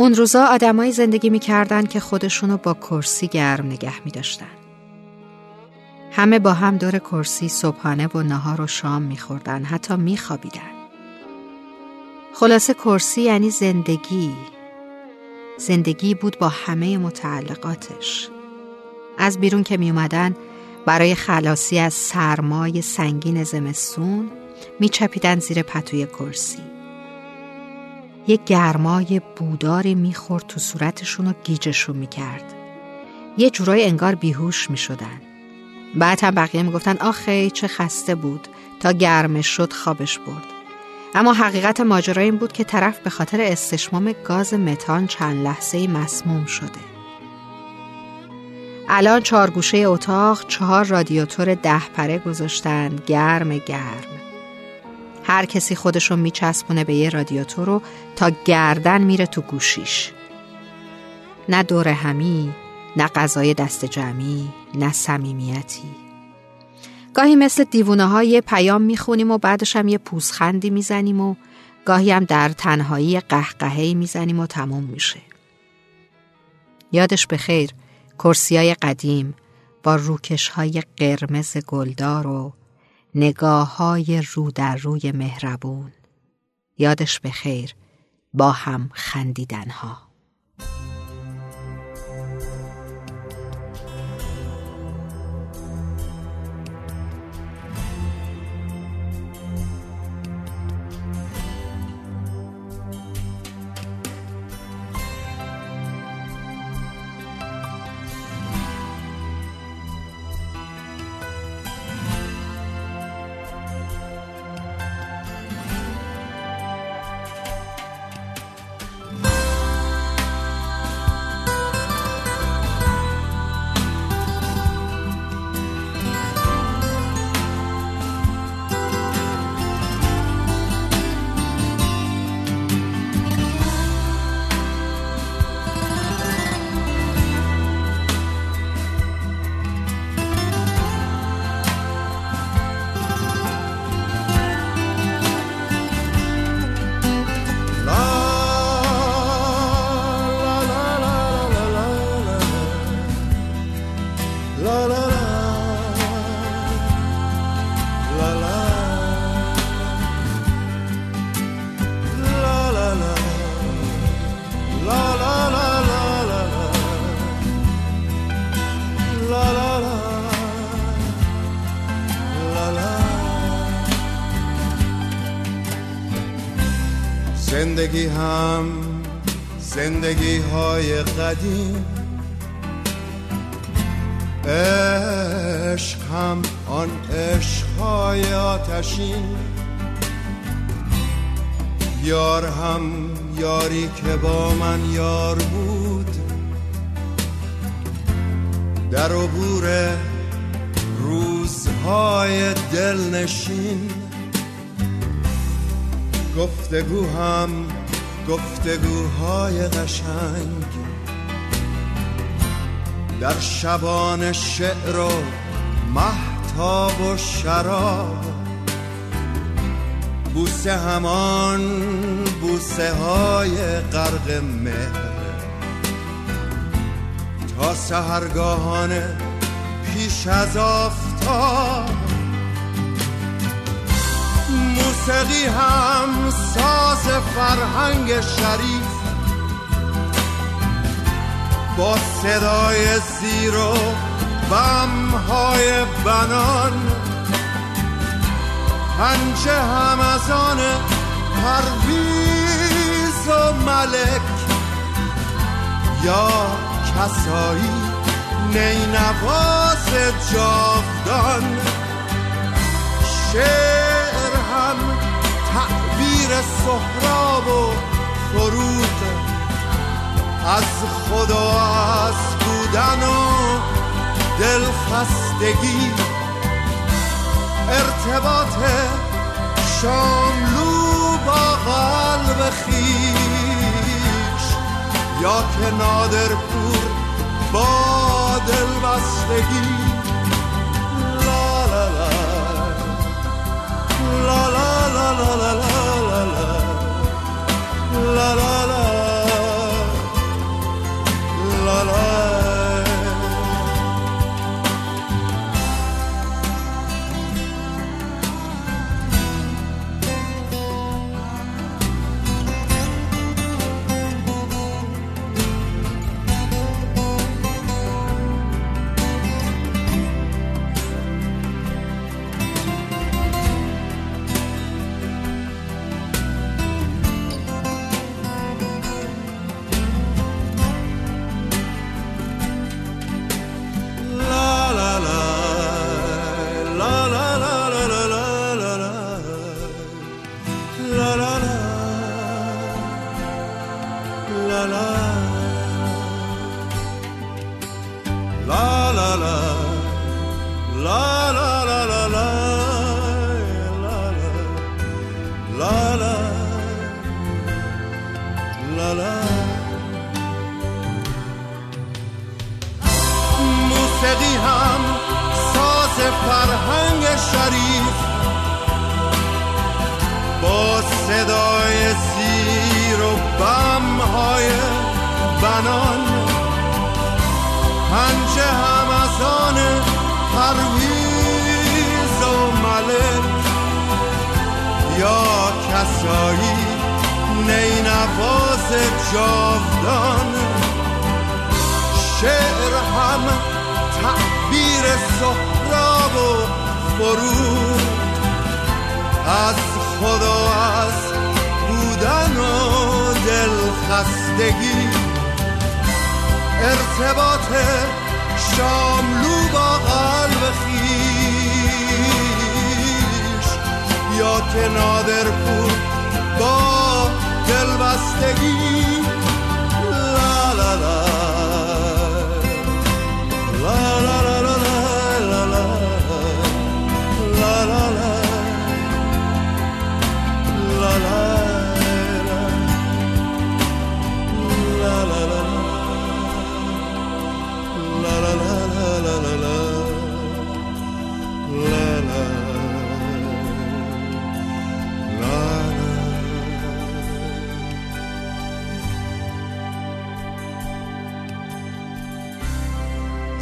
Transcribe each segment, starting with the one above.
اون روزا آدمایی زندگی می‌کردن که خودشونو با کرسی گرم نگه میداشتن. همه با هم دور کرسی صبحانه و نهار و شام میخوردن حتی میخوابیدن. خلاصه کرسی یعنی زندگی زندگی بود با همه متعلقاتش از بیرون که می اومدن برای خلاصی از سرمای سنگین زمستون میچپیدن زیر پتوی کرسی یک گرمای بوداری می‌خورد تو صورتشون و گیجشون می‌کرد. یه جورای انگار بیهوش می‌شدن. بعد هم بقیه می‌گفتن آخه چه خسته بود. تا گرمش شد خوابش برد. اما حقیقت ماجرا این بود که طرف به خاطر استشمام گاز متان چند لحظه مسموم شده. الان چهار گوشه اتاق چهار رادیاتور ده پره گذاشتن. گرم گرم. هر کسی خودشو میچسبونه به یه رادیاتور رو تا گردن میره تو گوشیش. نه دور همی نه غذای دست جمعی نه صمیمیتی. گاهی مثل دیوونه های پیام می‌خونیم و بعدش هم یه پوزخندی می‌زنیم و گاهی هم در تنهایی قهقههی می‌زنیم و تموم میشه. یادش به خیر کرسیای قدیم با روکش های قرمز گلدار و نگاه های رو در روی مهربون. یادش به خیر با هم خندیدن ها زندگی هم زندگی های قدیم. عشق هم آن عشق های آتشین. یار هم یاری که با من یار بود. در عبور روزهای دلنشین. گفتگو هم گفتگوهای قشنگ. در شبان شعر و محتاب و شراب. بوسه همان بوسه های غرق مهر. تا سهرگاهانه پیش از آفتاب. موسیقی هم ساز فرهنگ شریف. با صدای زیر و های بنان. پنجه هم از آن پرویز و ملک. یا کسایی نینواز جاودان. شعر تعبیر سهراب و فروغ از خدا از بودن و دلخستگی ارتباط شاملو با قلب خیش. یا که نادر پور با دلبستگی. موسیقی هم ساز فرهنگ شریف با صدای زیر و بم کسایی نینواز جاودان. شعر هم تعبیر سهراب و فرود. از خدا از بودن و دلخستگی ارتباط شاملو با قلب خیش. یا که نادر با وابستگی.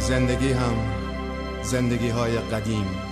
زندگی هم زندگی های قدیم.